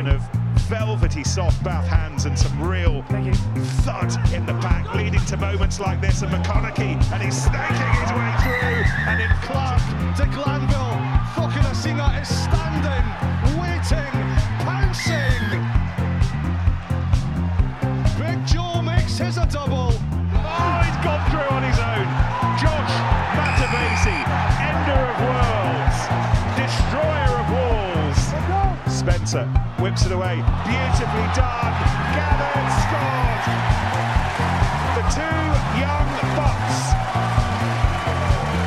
combination of velvety soft Bath hands and some real thud in the pack, leading to moments like this. And McConnochie, and he's snaking his way through. And in Clark to Glanville, Cokanasiga is standing, whips it away, beautifully done. Gathered, scored. The two young bucks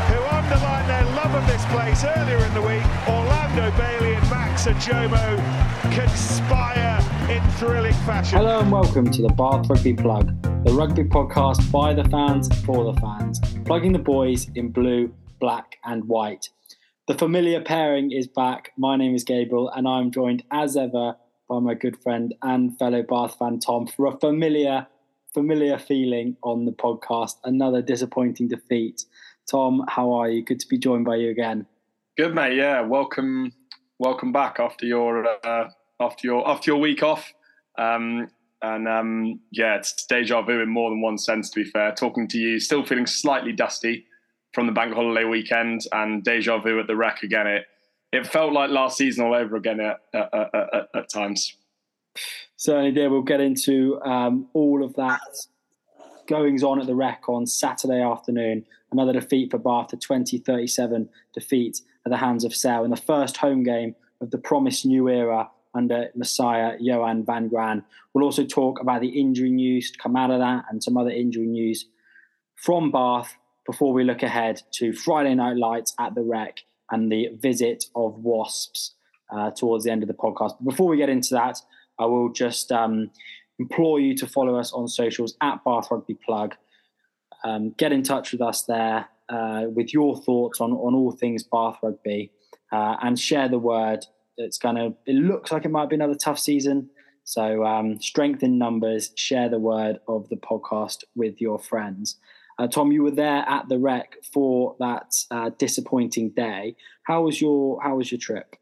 who underlined their love of this place earlier in the week, Orlando Bailey and Max Ojomoh, conspire in thrilling fashion. Hello and welcome to the Bath Rugby Plug, the rugby podcast by the fans for the fans, plugging the boys in blue, black, and white. The familiar pairing is back. My name is Gabriel, and I'm joined as ever by my good friend and fellow Bath fan Tom for a familiar, familiar feeling on the podcast. Another disappointing defeat. Tom, how are you? Good to be joined by you again. Good mate, yeah. Welcome, welcome back after your uh, after your after your week off. Um, and um, yeah, it's deja vu in more than one sense. To be fair, talking to you, still feeling slightly dusty from the bank holiday weekend, and deja vu at the rec again. It it felt like last season all over again at at, at, at, times. Certainly did. We'll get into um, all of that goings on at the rec on Saturday afternoon. Another defeat for Bath, a 2037 defeat at the hands of Sale in the first home game of the promised new era under Messiah Johan van Graan. We'll also talk about the injury news to come out of that and some other injury news from Bath before we look ahead to Friday Night Lights at the Rec and the visit of Wasps uh, towards the end of the podcast. But before we get into that, I will just um, implore you to follow us on socials at Bath Rugby Plug. Um, get in touch with us there uh, with your thoughts on, on all things Bath Rugby uh, and share the word. It's going to, it looks like it might be another tough season. So um, strength in numbers, share the word of the podcast with your friends. Uh, Tom, you were there at the rec for that uh, disappointing day. How was your How was your trip?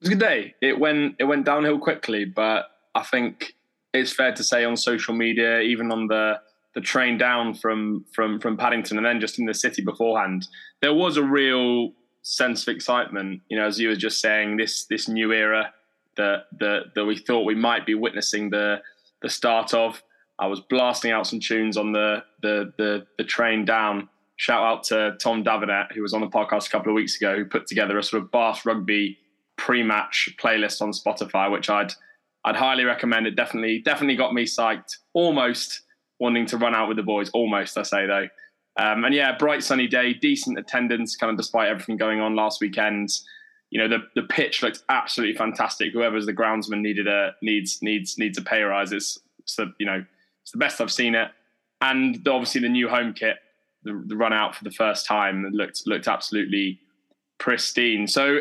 It was a good day. It went it went downhill quickly, but I think it's fair to say on social media, even on the the train down from from from Paddington, and then just in the city beforehand, there was a real sense of excitement. You know, as you were just saying, this this new era that that that we thought we might be witnessing the the start of. I was blasting out some tunes on the the the, the train down. Shout out to Tom Davenant, who was on the podcast a couple of weeks ago, who put together a sort of Bath rugby pre-match playlist on Spotify, which I'd I'd highly recommend. It definitely definitely got me psyched, almost wanting to run out with the boys. Almost, I say though. Um, and yeah, bright sunny day, decent attendance, kind of despite everything going on last weekend. You know, the the pitch looked absolutely fantastic. Whoever's the groundsman needed a needs needs needs a pay rise. It's, it's the you know it's the best I've seen it. And obviously the new home kit, the, the run out for the first time, looked looked absolutely pristine. So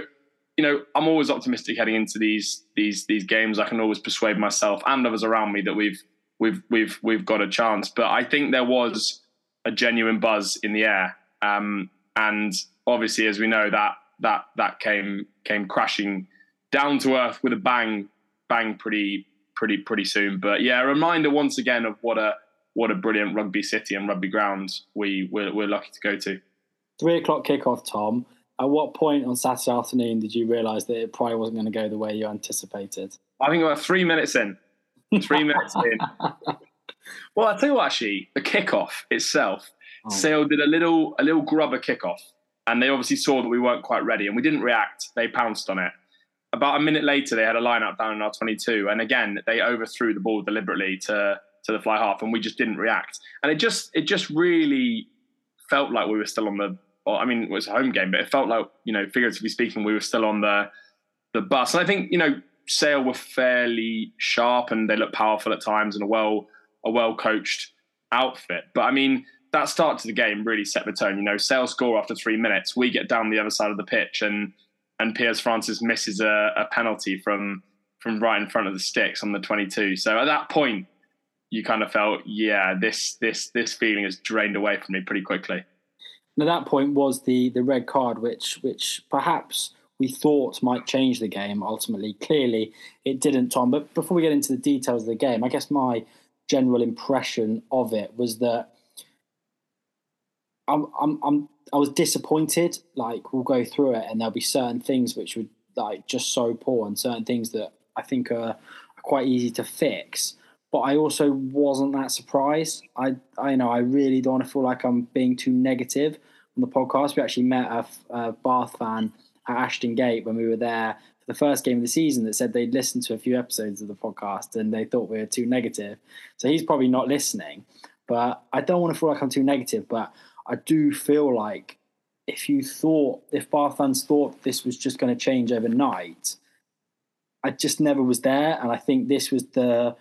you know, I'm always optimistic heading into these these these games. I can always persuade myself and others around me that we've we've we've we've got a chance. But I think there was a genuine buzz in the air, um, and obviously, as we know, that that that came came crashing down to earth with a bang, bang, pretty pretty pretty soon. But yeah, a reminder once again of what a what a brilliant rugby city and rugby ground we we're, we're lucky to go to. Three o'clock kickoff, Tom at what point on Saturday afternoon did you realise that it probably wasn't going to go the way you anticipated? I think about three minutes in. Three minutes in. Well, I tell you what, actually, the kickoff itself, oh. Sale did a little a little grubber kickoff, and they obviously saw that we weren't quite ready, and we didn't react. They pounced on it. About a minute later, they had a line up down in our 22, and again, they overthrew the ball deliberately to to the fly half, and we just didn't react. And it just it just really felt like we were still on the I mean, it was a home game, but it felt like, you know, figuratively speaking, we were still on the the bus. And I think, you know, Sale were fairly sharp and they looked powerful at times and a well a well coached outfit. But I mean, that start to the game really set the tone. You know, Sale score after three minutes. We get down the other side of the pitch and and Piers Francis misses a, a penalty from from right in front of the sticks on the 22. So at that point, you kind of felt, yeah, this this this feeling has drained away from me pretty quickly. At that point was the the red card, which which perhaps we thought might change the game. Ultimately, clearly it didn't, Tom. But before we get into the details of the game, I guess my general impression of it was that I'm, I'm, I was disappointed. Like we'll go through it, and there'll be certain things which would like just so poor, and certain things that I think are, are quite easy to fix. But I also wasn't that surprised. I I know I really don't want to feel like I'm being too negative on the podcast. We actually met a, a Bath fan at Ashton Gate when we were there for the first game of the season that said they'd listened to a few episodes of the podcast and they thought we were too negative. So he's probably not listening. But I don't want to feel like I'm too negative. But I do feel like if you thought, if fans thought this was just going to change overnight, I just never was there. And I think this was the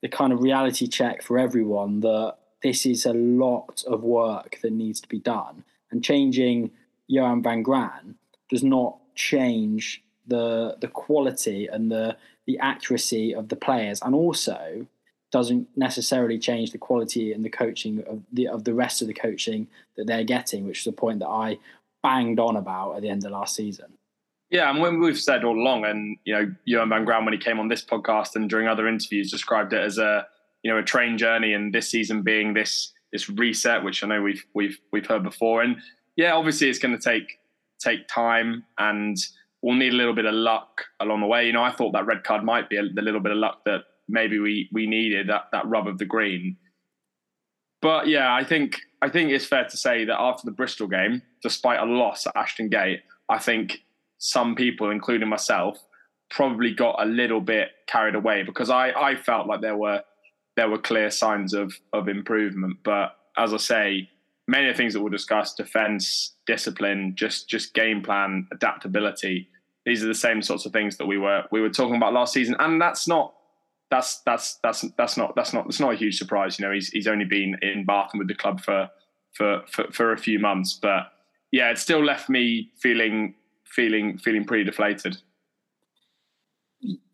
the kind of reality check for everyone that this is a lot of work that needs to be done. And changing Johan van Graan does not change the the quality and the the accuracy of the players, and also doesn't necessarily change the quality and the coaching of the of the rest of the coaching that they're getting, which is a point that I banged on about at the end of last season. Yeah, and when we've said all along, and you know, Johan van Graan when he came on this podcast and during other interviews described it as a you know a train journey, and this season being this this reset, which I know we've we've we've heard before, and yeah, obviously it's going to take take time, and we'll need a little bit of luck along the way. You know, I thought that red card might be a, a little bit of luck that maybe we we needed that that rub of the green. But yeah, I think I think it's fair to say that after the Bristol game, despite a loss at Ashton Gate, I think some people, including myself, probably got a little bit carried away because I, I felt like there were there were clear signs of of improvement. But as I say, many of the things that we'll discuss, defense, discipline, just just game plan, adaptability, these are the same sorts of things that we were we were talking about last season. And that's not that's that's that's that's not that's not that's not a huge surprise. You know, he's he's only been in Bath with the club for for for, for a few months, but yeah, it still left me feeling feeling feeling pretty deflated.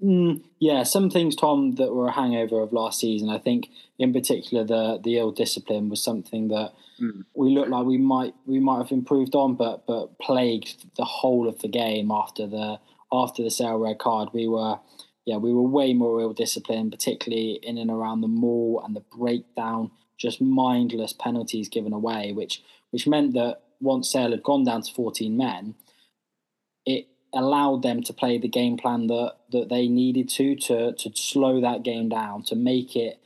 Mm, yeah, some things, Tom, that were a hangover of last season. I think, in particular, the the ill discipline was something that mm. we looked like we might we might have improved on, but but plagued the whole of the game after the after the Sale red card. We were yeah, we were way more ill disciplined, particularly in and around the maul and the breakdown, just mindless penalties given away, which which meant that once Sale had gone down to 14 men, it allowed them to play the game plan that that they needed to to to slow that game down, to make it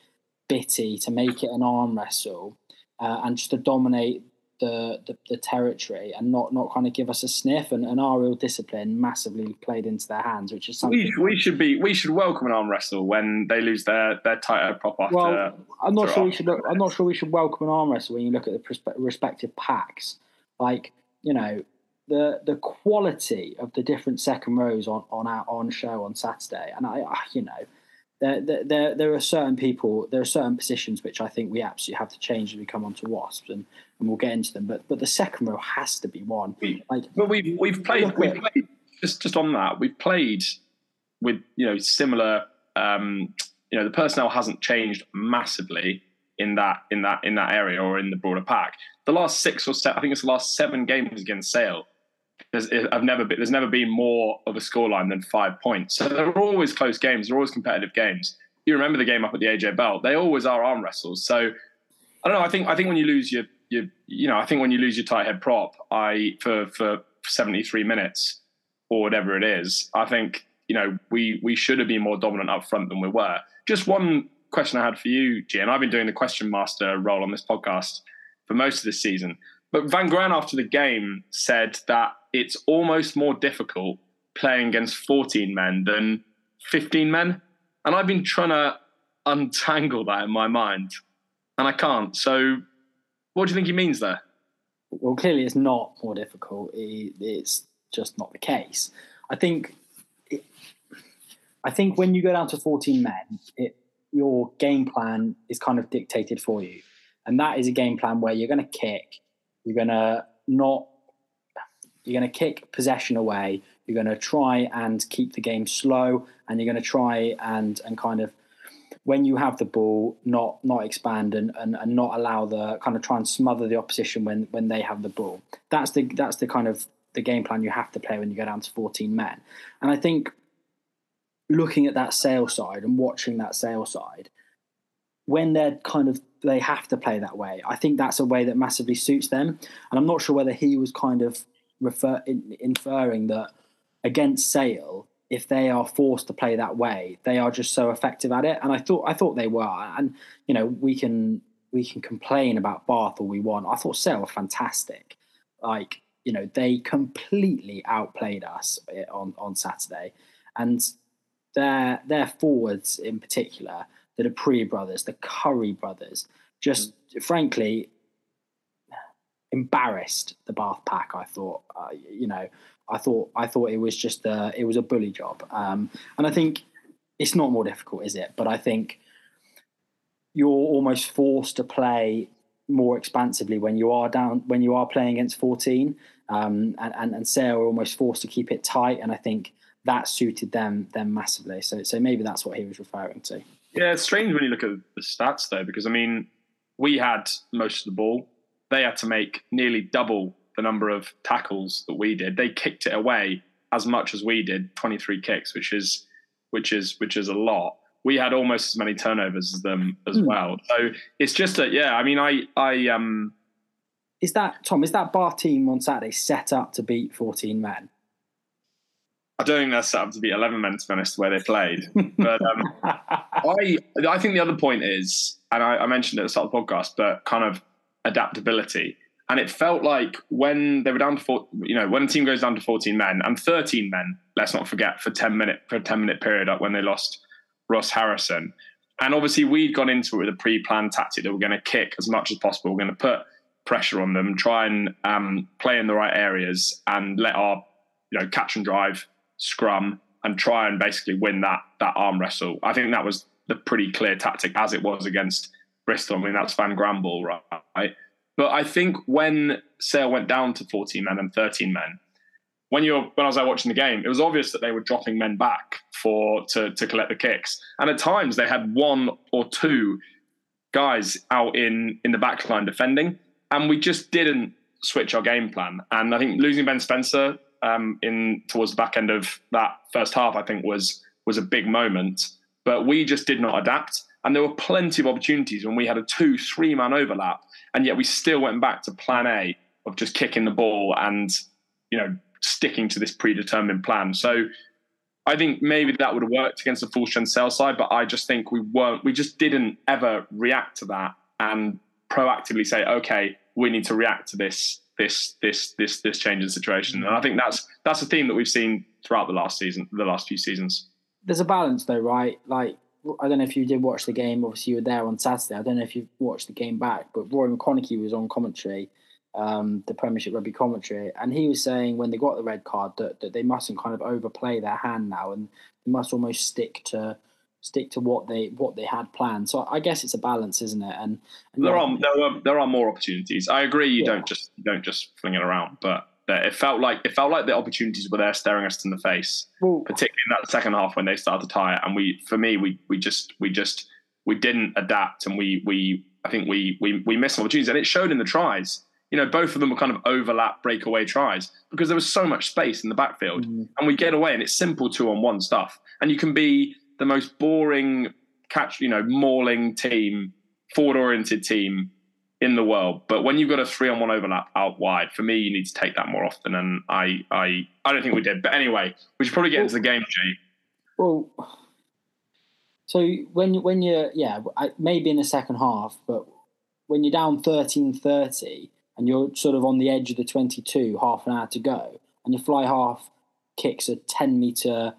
bitty, to make it an arm wrestle, uh, and just to dominate the, the, the territory and not not kind of give us a sniff. And, and our real discipline massively played into their hands, which is something we, we should be we should welcome an arm wrestle when they lose their their title prop after. Well, I'm not sure we should. I'm not sure we should welcome an arm wrestle when you look at the respective packs. Like you know, the the quality of the different second rows on on our on show on Saturday, and I, you know, there, there, there are certain people, there are certain positions which I think we absolutely have to change as we come onto Wasps, and, and we'll get into them. But but the second row has to be one. like, but we've we've played, we've played just just on that. We've played with you know similar. Um, you know the personnel hasn't changed massively in that in that in that area or in the broader pack. The last six or seven, I think it's the last seven games against Sale there's, I've never been, there's never been more of a scoreline than five points. So they're always close games. They're always competitive games. You remember the game up at the AJ Bell? They always are arm wrestles. So I don't know. I think I think when you lose your your you know I think when you lose your tight head prop, I for for 73 minutes or whatever it is, I think you know we we should have been more dominant up front than we were. Just one question I had for you, Jim. I've been doing the question master role on this podcast for most of this season. But Van Graan after the game said that it's almost more difficult playing against 14 men than 15 men. And I've been trying to untangle that in my mind, and I can't. So, what do you think he means there? Well, clearly it's not more difficult. It's just not the case. I think. I think when you go down to 14 men, it, your game plan is kind of dictated for you, and that is a game plan where you're going to kick, you're going to not you're going to kick possession away. You're going to try and keep the game slow, and you're going to try and and kind of when you have the ball, not not expand and, and, and not allow the kind of try and smother the opposition when when they have the ball. That's the that's the kind of the game plan you have to play when you go down to 14 men. And I think looking at that Sale side and watching that Sale side, when they're kind of they have to play that way, I think that's a way that massively suits them. And I'm not sure whether he was kind of refer, in, inferring that against Sale, if they are forced to play that way, they are just so effective at it. And I thought I thought they were. And you know, we can we can complain about Bath all we want. I thought Sale were fantastic. Like you know, they completely outplayed us eh, on on Saturday, and their their forwards in particular, the du Preez brothers, the Curry brothers, just mm. frankly embarrassed the Bath pack. I thought, uh, you know, I thought I thought it was just a it was a bully job, um, and I think it's not more difficult, is it? But I think you're almost forced to play more expansively when you are down when you are playing against 14 um, and, and and Sale are almost forced to keep it tight and I think that suited them them massively so so maybe that's what he was referring to yeah it's strange when you look at the stats though because I mean we had most of the ball they had to make nearly double the number of tackles that we did they kicked it away as much as we did 23 kicks which is which is which is a lot we had almost as many turnovers as them as mm. well. So it's just that, yeah. I mean, I, I, um, is that Tom? Is that bar team on Saturday set up to beat fourteen men? I don't think they're set up to beat eleven men. To be honest, where they played, but um, I, I think the other point is, and I, I mentioned it at the start of the podcast, but kind of adaptability. And it felt like when they were down to four, you know, when a team goes down to 14 men and 13 men, let's not forget for 10 minute for a 10 minute period up when they lost Ross Harrison. And obviously, we'd gone into it with a pre-planned tactic that we're going to kick as much as possible. We're going to put pressure on them, try and um, play in the right areas, and let our you know catch and drive, scrum, and try and basically win that that arm wrestle. I think that was the pretty clear tactic as it was against Bristol. I mean, that's Van Granville, right? But I think when Sale went down to 14 men and 13 men, when you're when I was watching the game, it was obvious that they were dropping men back for to to collect the kicks, and at times they had one or two guys out in in the back line defending, and we just didn't switch our game plan. And I think losing Ben Spencer um, in towards the back end of that first half, I think was was a big moment. But we just did not adapt, and there were plenty of opportunities when we had a two three man overlap, and yet we still went back to Plan A of just kicking the ball and you know sticking to this predetermined plan. So I think maybe that would have worked against the full strength Sale side, but I just think we weren't, we just didn't ever react to that and proactively say, okay, we need to react to this, this, this, this, this change in situation. And I think that's that's a theme that we've seen throughout the last season, the last few seasons. There's a balance though, right? Like I don't know if you did watch the game. Obviously, you were there on Saturday. I don't know if you watched the game back, but Rory McConnochie was on commentary um, the Premiership rugby commentary, and he was saying when they got the red card that, that they mustn't kind of overplay their hand now, and they must almost stick to stick to what they what they had planned. So I guess it's a balance, isn't it? And, and there yeah. are there are there are more opportunities. I agree. You yeah. don't just you don't just fling it around, but it felt like it felt like the opportunities were there staring us in the face, well, particularly in that second half when they started to tire. And we, for me, we we just we just we didn't adapt, and we we I think we we we missed opportunities, and it showed in the tries you know, both of them were kind of overlap breakaway tries because there was so much space in the backfield. Mm-hmm. And we get away and it's simple two on one stuff. And you can be the most boring catch, you know, mauling team, forward oriented team in the world. But when you've got a three on one overlap out wide, for me, you need to take that more often. And I I I don't think we did. But anyway, we should probably get into the game, Jay. Well so when when you're yeah, maybe in the second half, but when you're down 13-30 and you're sort of on the edge of the 22, half an hour to go, and your fly half kicks a 10 meter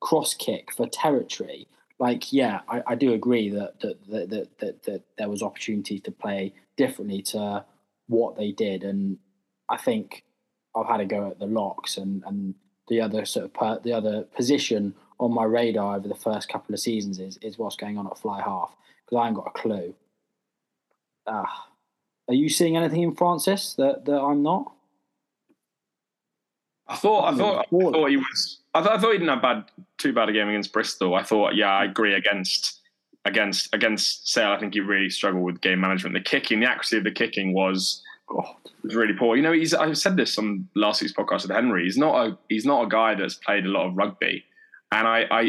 cross kick for territory. Like, yeah, I, I do agree that that, that that, that that there was opportunity to play differently to what they did, and I think I've had a go at the locks and and the other sort of per, the other position on my radar over the first couple of seasons is is what's going on at fly half because I ain't got a clue. Ah, are you seeing anything in Francis that, that I'm not? I thought I thought I thought he was I thought, I thought he didn't have bad too bad a game against Bristol. I thought yeah I agree against against against Sale. I think he really struggled with game management. The kicking, the accuracy of the kicking was God. was really poor. You know, he's I said this on last week's podcast with Henry. He's not a he's not a guy that's played a lot of rugby, and I, I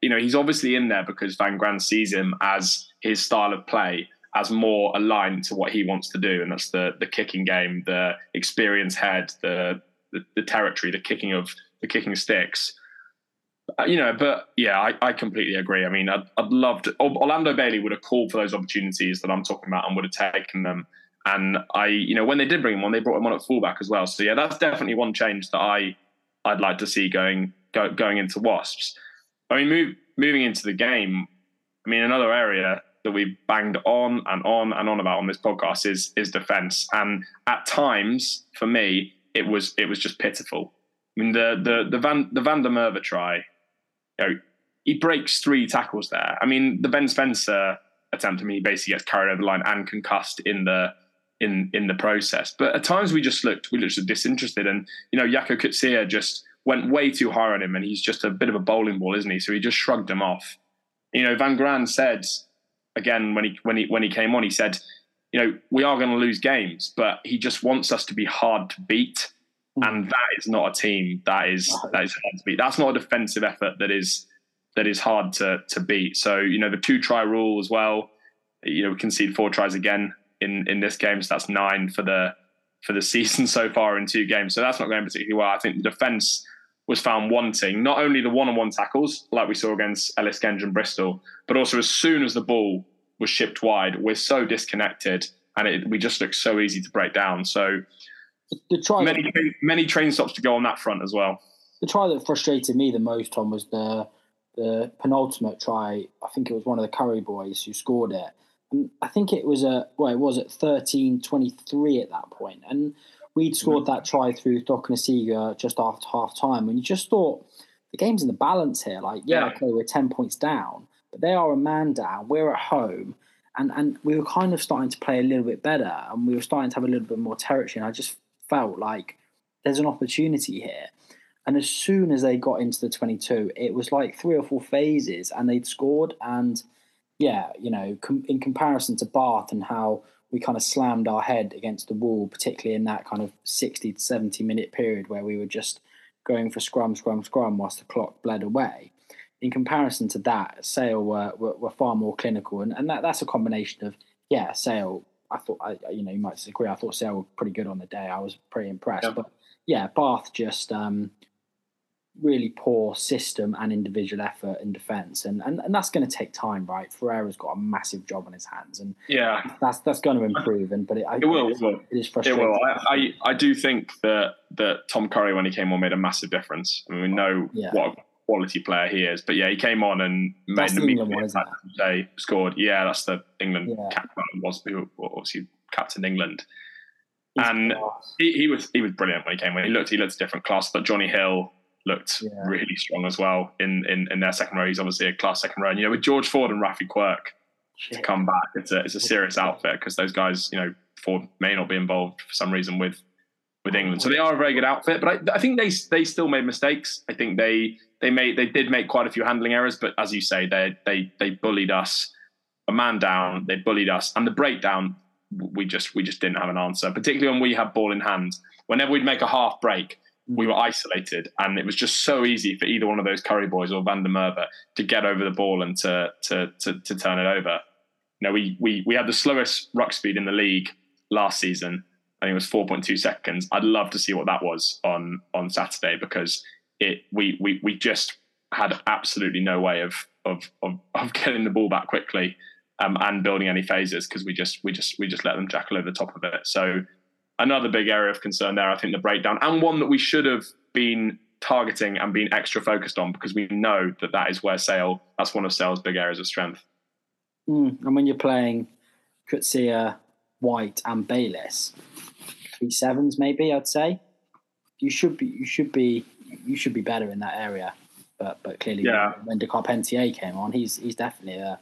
you know he's obviously in there because Van Graan sees him as his style of play as more aligned to what he wants to do, and that's the the kicking game, the experience head, the the, the territory, the kicking of the kicking sticks. Uh, you know, but yeah, I, I completely agree. I mean, I'd, I'd love to. Orlando Bailey would have called for those opportunities that I'm talking about and would have taken them. And I, you know, when they did bring him on, they brought him on at fullback as well. So yeah, that's definitely one change that I, I'd like to see going go, going into Wasps. I mean, move, moving into the game. I mean, another area that we banged on and on and on about on this podcast is is defense. And at times, for me, it was it was just pitiful. I mean, the the the Van the Van der Merwe try you know, he breaks three tackles there. I mean, the Ben Spencer attempt, I mean, he basically gets carried over the line and concussed in the in in the process. But at times we just looked we looked disinterested, and you know, Jaco Coetzee just went way too high on him, and he's just a bit of a bowling ball, isn't he? So he just shrugged him off. You know, Van Graan said again when he when he when he came on, he said, you know, we are going to lose games, but he just wants us to be hard to beat. Hmm. and that is not a team that is that is hard to beat. That's not a defensive effort that is that is hard to to beat. So you know the two try rule as well. You know we concede four tries again in in this game, so that's nine for the for the season so far in two games. So that's not going particularly well. I think the defence was found wanting not only the one-on-one tackles like we saw against Ellis Genge and Bristol, but also as soon as the ball was shipped wide, we're so disconnected and it, we just look so easy to break down. So the try many that, many train stops to go on that front as well. The try that frustrated me the most, Tom, was the the penultimate try. I think it was one of the Curry boys who scored it. And I think it was a well, it was at thirteen twenty three at that point. and we'd scored mm-hmm. that try through Cokanasiga just after half time. And you just thought the game's in the balance here. Like, yeah, yeah. okay, we're ten points down, but they are a man down. We're at home. And, and we were kind of starting to play a little bit better and we were starting to have a little bit more territory. And I just felt like there's an opportunity here. And as soon as they got into the 22, it was like three or four phases and they'd scored. And yeah, you know, com- in comparison to Bath and how we kind of slammed our head against the wall, particularly in that kind of 60 to 70 minute period where we were just going for scrum, scrum, scrum whilst the clock bled away. In comparison to that, Sale were, were, were far more clinical. And, and that, that's a combination of, yeah, Sale I thought, I, you know, you might disagree. I thought Sale were pretty good on the day. I was pretty impressed. Yeah. But yeah, Bath just um, really poor system and individual effort in defence, and and, and that's going to take time, right? Ferreira's got a massive job on his hands, and yeah, that's that's going to improve. And but it, it will, it, will. it is frustrating. It will. I, I, I do think that that Tom Curry when he came on made a massive difference. I mean, we know yeah. what quality player he is. But yeah, he came on and made an immediate Day scored. Yeah, that's the England yeah. captain was who obviously captain England. He's and he, he, was he was brilliant when he came in. He looked he looked a different class. But Johnny Hill looked yeah. really strong as well in, in in their second row. He's obviously a class second row. And you know, with George Ford and Raffi Quirke Shit. to come back, it's a it's a serious outfit because those guys, you know, Ford may not be involved for some reason with with England. So they are a very good outfit, but I, I, think they they still made mistakes. I think they they made they did make quite a few handling errors, but as you say, they they they bullied us a man down. They bullied us, and the breakdown we just we just didn't have an answer. Particularly when we had ball in hand. Whenever we'd make a half break, we were isolated, and it was just so easy for either one of those Curry boys or Van der Merwe to get over the ball and to to to, to turn it over. You know, we we we had the slowest ruck speed in the league last season I think it was 4.2 seconds. I'd love to see what that was on on Saturday because it we we we just had absolutely no way of of of, of getting the ball back quickly um, and building any phases because we just we just we just let them jackal over the top of it. So another big area of concern there, I think, the breakdown and one that we should have been targeting and being extra focused on because we know that that is where Sale that's one of Sale's big areas of strength. Mm, and when you're playing Coetzee, White, and Bayliss, three sevens, maybe I'd say. You should be you should be you should be better in that area. But but clearly yeah. when De Carpentier came on, he's he's definitely a,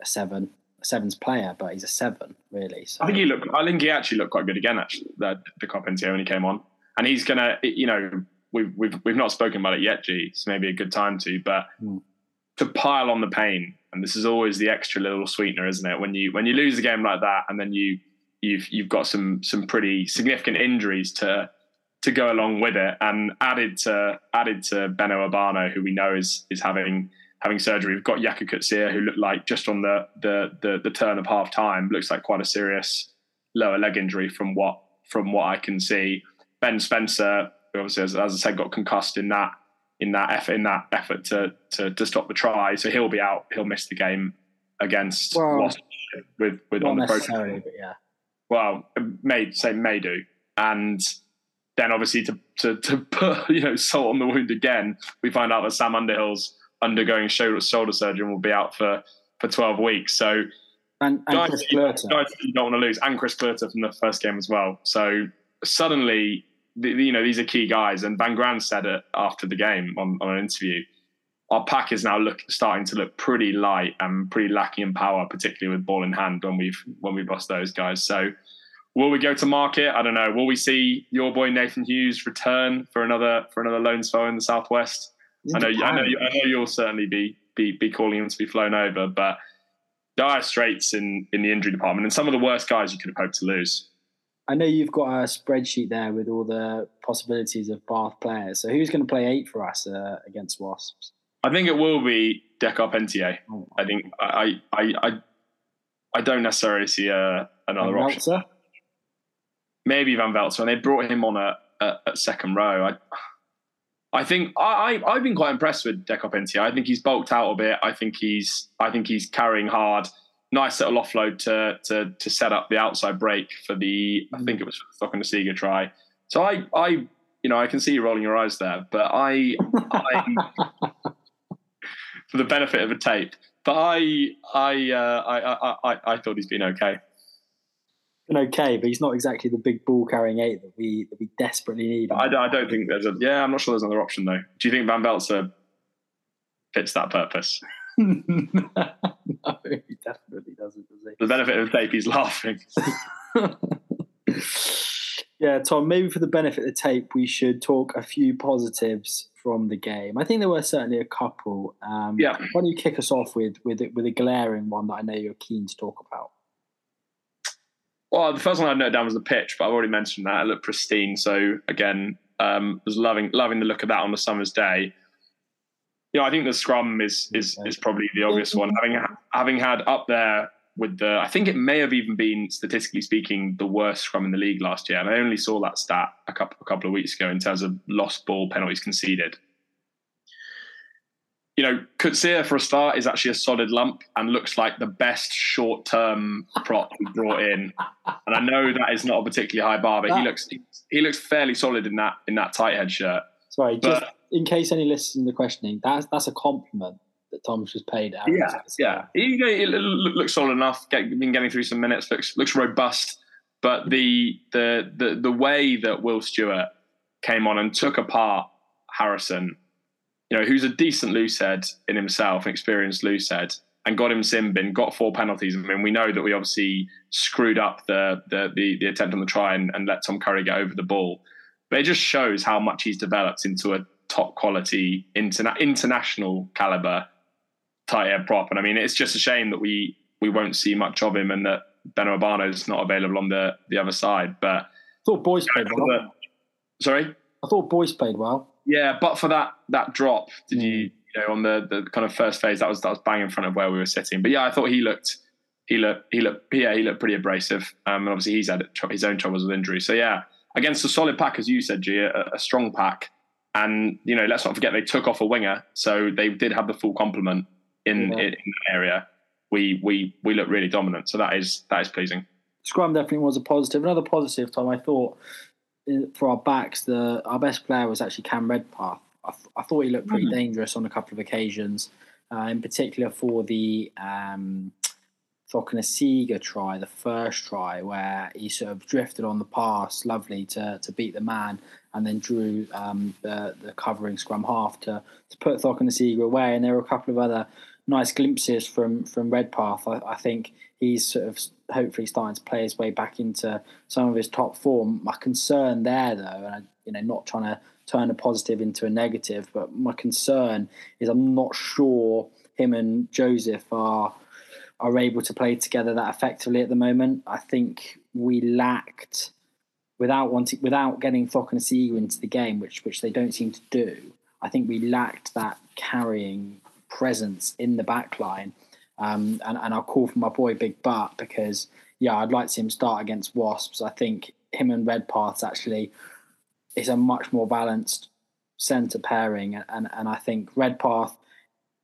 a seven a sevens player, but he's a seven really. So. I think he looked. I think he actually looked quite good again. Actually, the De Carpentier when he came on, and he's gonna. You know, we've we've we've not spoken about it yet, G. It's maybe a good time to, but mm. to pile on the pain, and this is always the extra little sweetener, isn't it? When you when you lose a game like that, and then you you've you've got some some pretty significant injuries to to go along with it, and added to added to Beno Obano, who we know is is having having surgery. We've got Jaco Coetzee, who looked like just on the, the the the turn of half time looks like quite a serious lower leg injury from what from what I can see. Ben Spencer, obviously as, as I said, got concussed in that in that effort in that effort to, to to stop the try, so he'll be out. He'll miss the game against well, with with on the. But yeah. Well, may say may do, and then obviously to, to to put you know salt on the wound again, we find out that Sam Underhill's undergoing shoulder shoulder surgery and will be out for for twelve weeks. So and, and guys, Chris guys you don't want to lose, and Chris Cloete from the first game as well. So suddenly, the, you know, these are key guys. And Van Graan said it after the game on, on an interview. Our pack is now look, starting to look pretty light and pretty lacking in power, particularly with ball in hand when we've when we've lost those guys. So Will we go to market? I don't know. Will we see your boy Nathan Hughes return for another for another loan spell in the southwest? I know, I know, I know you'll certainly be, be be calling him to be flown over, but dire straits in in the injury department, and some of the worst guys you could have hoped to lose. I know you've got a spreadsheet there with all the possibilities of Bath players. So who's going to play eight for us uh, against Wasps? I think it will be Dec Carpentier. Oh. I think I I I I don't necessarily see a, another option maybe Van Velzen. They brought him on at, at, at second row. I, I think I, I have been quite impressed with Dec Carpentier. I think he's bulked out a bit. I think he's I think he's carrying hard. Nice little offload to to to set up the outside break for the I mm. think it was for the Seager try. So I I you know I can see you rolling your eyes there, but I, I for the benefit of a tape, but I I, uh, I I I I thought he's been okay been okay, but he's not exactly the big ball carrying eight that we that we desperately need. I, I don't think there's a yeah. I'm not sure there's another option though. Do you think Van Velzen fits that purpose? no, he definitely doesn't. Does he? The benefit of the tape, he's laughing. yeah, Tom. Maybe for the benefit of the tape, we should talk a few positives from the game. I think there were certainly a couple. Um, yeah. Why don't you kick us off with with with a glaring one that I know you're keen to talk about? Well, the first one I noted down was the pitch, but I've already mentioned that it looked pristine. So again, um, was loving loving the look of that on a summer's day. You know, I think the scrum is is is probably the obvious one. Having having had up there with the, I think it may have even been statistically speaking the worst scrum in the league last year, and I only saw that stat a couple a couple of weeks ago in terms of lost ball penalties conceded you know, Coetzee for a start is actually a solid lump and looks like the best short term prop we brought in. And I know that is not a particularly high bar, but that, he looks he looks fairly solid in that in that tight head shirt. Sorry, but, just in case any listeners are questioning, that's that's a compliment that Thomas was paid out. Yeah, yeah, he, he, looks solid enough. Get, been getting through some minutes. Looks looks robust. But the the the the way that Will Stuart came on and took apart Harrison you know, who's a decent loosehead in himself, an experienced loosehead, and got him sin bin, got four penalties. I mean, we know that we obviously screwed up the the the, the attempt on the try and, and, let Tom Curry get over the ball. But it just shows how much he's developed into a top quality interna- international caliber tight end prop. And I mean, it's just a shame that we we won't see much of him and that Beno Obano is not available on the the other side. But I thought Boyce played well. Sorry, I thought Boyce played well. Yeah, but for that that drop, did you mm. you know on the the kind of first phase that was that was bang in front of where we were sitting. But yeah, I thought he looked he looked he looked yeah he looked pretty abrasive. Um, and obviously he's had his own troubles with injury. So yeah, against a solid pack as you said, G, a, a strong pack. And you know, let's not forget they took off a winger, so they did have the full complement in, yeah. in, in that area. We we we look really dominant, so that is that is pleasing. Scrum definitely was a positive. Another positive, Tom, I thought for our backs, the our best player was actually Cam Redpath. I, th- I thought he looked pretty mm-hmm. dangerous on a couple of occasions, uh, in particular for the um, Cokanasiga try, the first try, where he sort of drifted on the pass, lovely to, to beat the man, and then drew um, the, the covering scrum half to, to put Cokanasiga away. And there were a couple of other nice glimpses from from Redpath. I, I think he's sort of hopefully starting to play his way back into some of his top form. My concern there, though, and I, you know, not trying to turn a positive into a negative, but my concern is I'm not sure him and Joseph are are able to play together that effectively at the moment. I think we lacked without wanting without getting Fock and Seager into the game, which which they don't seem to do. I think we lacked that carrying presence in the back line. Um, and, and I'll call for my boy Big Butt because yeah, I'd like to see him start against Wasps. I think him and Redpath's actually is a much more balanced centre pairing, and, and, and I think Redpath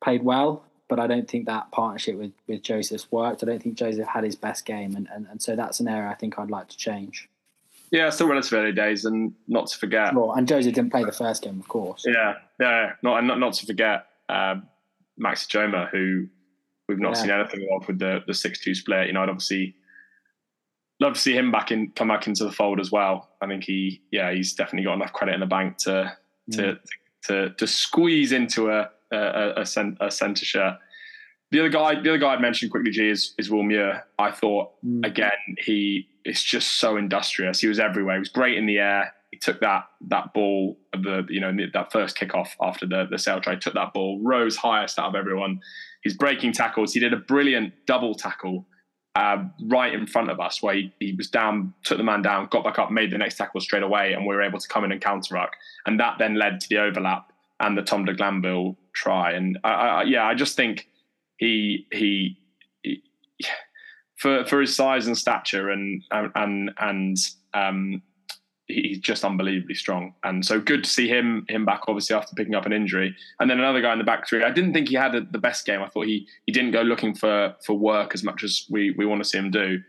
played well, but I don't think that partnership with, with Joseph's worked. I don't think Joseph had his best game, and, and, and so that's an area I think I'd like to change. Yeah, still relatively early days, and not to forget. Sure. And Joseph didn't play the first game, of course. Yeah, yeah, not and not, not to forget uh, Max Ojomoh, who we've not yeah. seen anything of with the the six two split. You know, I'd obviously love to see him back in, come back into the fold as well. I think he, yeah, he's definitely got enough credit in the bank to to mm. to, to squeeze into a a, a, a centre shirt. The other guy, the other guy I'd mentioned quickly, G, is, is Will Muir. I thought mm. again, he is just so industrious. He was everywhere. He was great in the air. He took that that ball the you know that first kickoff after the the Sale try. Took that ball, rose highest out of everyone. He's breaking tackles. He did a brilliant double tackle uh, right in front of us, where he, he, was down, took the man down, got back up, made the next tackle straight away, and we were able to come in and counter And that then led to the overlap and the Tom de Glanville try. And I, I, yeah, I just think he, he, he for for his size and stature and and and um, he's just unbelievably strong. And so good to see him him back, obviously after picking up an injury. And then another guy in the back three. I didn't think he had a, the best game. I thought he he didn't go looking for for work as much as we we want to see him do.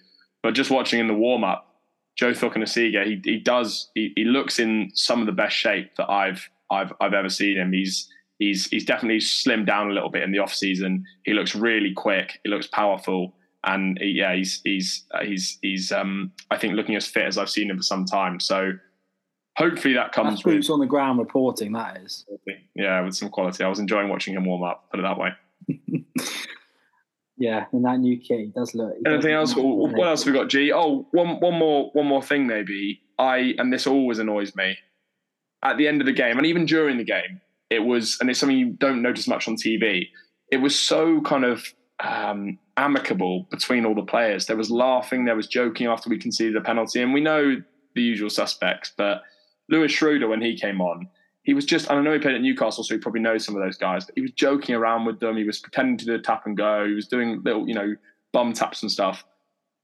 But just watching in the warm up, Joe Cokanasiga, he he does he, he looks in some of the best shape that I've I've I've ever seen him. He's he's he's definitely slimmed down a little bit in the off season. He looks really quick. He looks powerful and yeah, he's he's uh, he's he's um, I think looking as fit as I've seen him for some time. So hopefully that comes That's boots with, on the ground reporting. That is yeah, with some quality. I was enjoying watching him warm up. Put it that way. yeah, and that new kit does look. Anything does else? Look what else have we got? G. Oh, one one more one more thing maybe. I and this always annoys me. At the end of the game, and even during the game, it was, and it's something you don't notice much on TV. It was so kind of um, amicable between all the players. There was laughing, there was joking after we conceded a penalty, and we know the usual suspects. But Lewis Schroeder, when he came on, he was just, I know he played at Newcastle, so he probably knows some of those guys, but he was joking around with them. He was pretending to do a tap and go. He was doing little, you know, bum taps and stuff.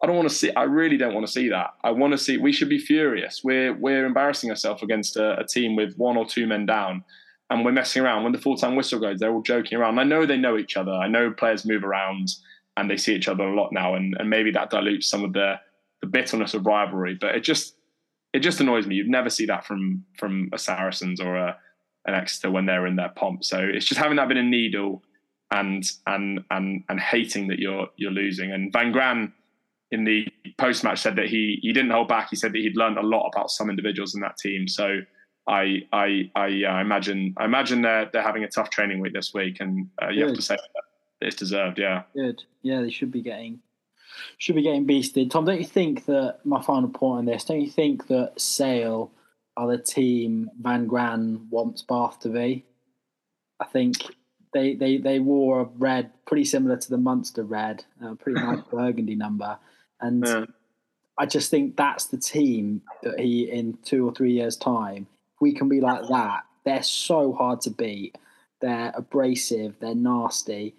I don't want to see. I really don't want to see that. I want to see. We should be furious. We're we're embarrassing ourselves against a, a team with one or two men down and we're messing around. When the full time whistle goes, they're all joking around. I know they know each other. I know players move around and they see each other a lot now, and, and maybe that dilutes some of the the bitterness of rivalry. But it just it just annoys me. You'd never see that from from a Saracens or a an Exeter when they're in their pomp. So it's just having that bit of needle and and and and hating that you're you're losing. And Van Graan in the post match said that he he didn't hold back. He said that he'd learned a lot about some individuals in that team. So I I I yeah, I imagine I imagine they're they're having a tough training week this week, and uh, you have to say that it's deserved. Yeah, good. Yeah, they should be getting should be getting beasted. Tom, don't you think that my final point on this? Don't you think that Sale are the team Van Graan wants Bath to be? I think they they they wore a red pretty similar to the Munster red, a pretty nice burgundy number, and. Yeah. I just think that's the team that he, in two or three years' time, we can be like that. They're so hard to beat. They're abrasive. They're nasty.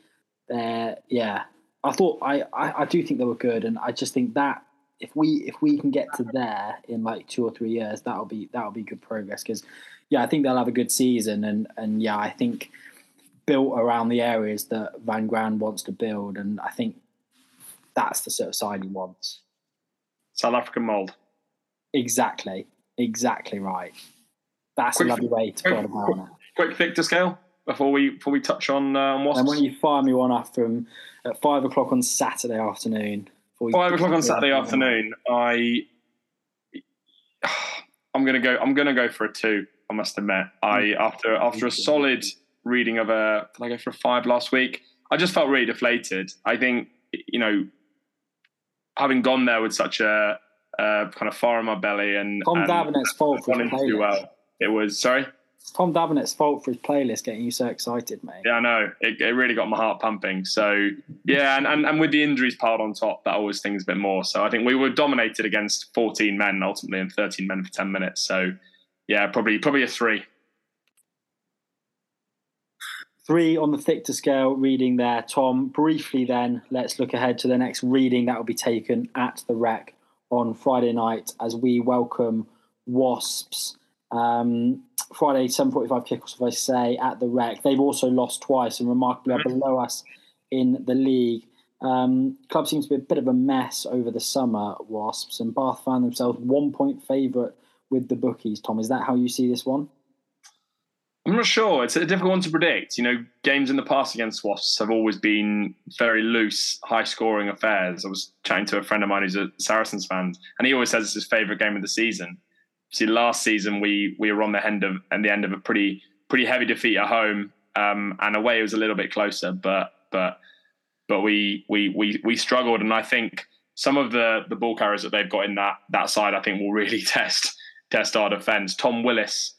They're yeah. I thought I, I, I do think they were good, and I just think that if we if we can get to there in like two or three years, that'll be that'll be good progress. Because yeah, I think they'll have a good season, and and yeah, I think built around the areas that Van Graan wants to build, and I think that's the sort of side he wants. South African mold. Exactly, exactly right. That's quick, a lovely way to quick, put it. Quick Victor scale before we before we touch on uh, Wasps. And when you fire me one off from at five o'clock on Saturday afternoon. Five o'clock on Saturday afternoon. I I'm gonna go. I'm gonna go for a two. I must admit. I mm. after after a solid reading of a. Did I go for a five last week? I just felt really deflated. I think you know, having gone there with such a, a kind of fire in my belly and Tom and, Davenant's fault for wanting to well. It was sorry. Tom Davenant's fault for his playlist getting you so excited, mate. Yeah, I know. It, it really got my heart pumping. So, yeah, and, and, and with the injuries piled on top, that always things a bit more. So I think we were dominated against 14 men ultimately and 13 men for 10 minutes. So, yeah, probably probably a three. Three on the Thickter scale reading there. Tom, briefly then, let's look ahead to the next reading that will be taken at the Rec on Friday night as we welcome Wasps um, Friday, 7.45 kickoffs, if I say, at the Rec. They've also lost twice and remarkably are below us in the league. Um, club seems to be a bit of a mess over the summer, Wasps, and Bath found themselves one point favourite with the bookies. Tom, is that how you see this one? I'm not sure. It's a difficult one to predict. You know, games in the past against Wasps have always been very loose, high scoring affairs. I was chatting to a friend of mine who's a Saracens fan, and he always says it's his favourite game of the season see last season we we were on the end of and the end of a pretty pretty heavy defeat at home um, and away it was a little bit closer but but but we we we we struggled and I think some of the the ball carriers that they've got in that that side I think will really test test our defence. Tom Willis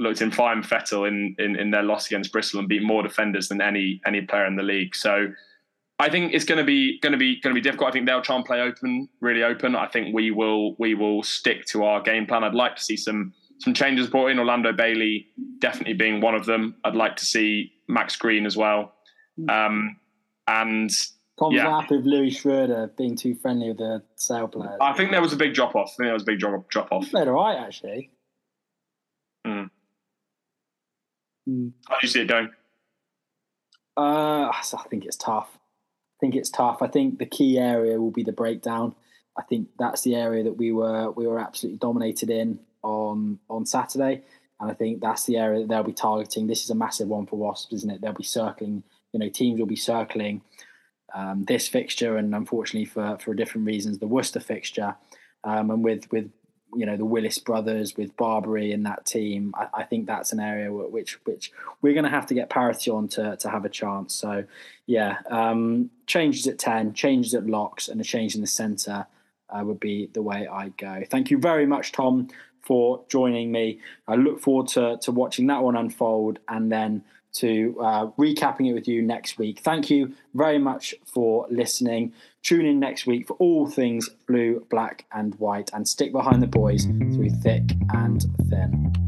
looked in fine fettle in, in in their loss against Bristol and beat more defenders than any any player in the league. So I think it's going to be going to be going to be difficult. I think they'll try and play open, really open. I think we will we will stick to our game plan. I'd like to see some some changes brought in. Orlando Bailey definitely being one of them. I'd like to see Max Green as well. Um, and yeah. with Louis Schreuder being too friendly with the Sale players. I think there was a big drop off. I think there was a big drop drop off. Played all right actually. Mm. Mm. How do you see it going? Uh, I think it's tough. Think it's tough. I think the key area will be the breakdown. I think that's the area that we were we were absolutely dominated in on on Saturday, and I think that's the area that they'll be targeting. This is a massive one for Wasps, isn't it? They'll be circling. You know, teams will be circling um, this fixture, and unfortunately for for different reasons, the Worcester fixture, um, and with with you know the Willis brothers with Barbeary and that team. I, I think that's an area which which we're going to have to get parity on to to have a chance. So yeah, um, changes at ten, changes at locks, and a change in the centre uh, would be the way I go. Thank you very much, Tom, for joining me. I look forward to to watching that one unfold and then to uh, recapping it with you next week. Thank you very much for listening. Tune in next week for all things blue, black, and white, and stick behind the boys through thick and thin.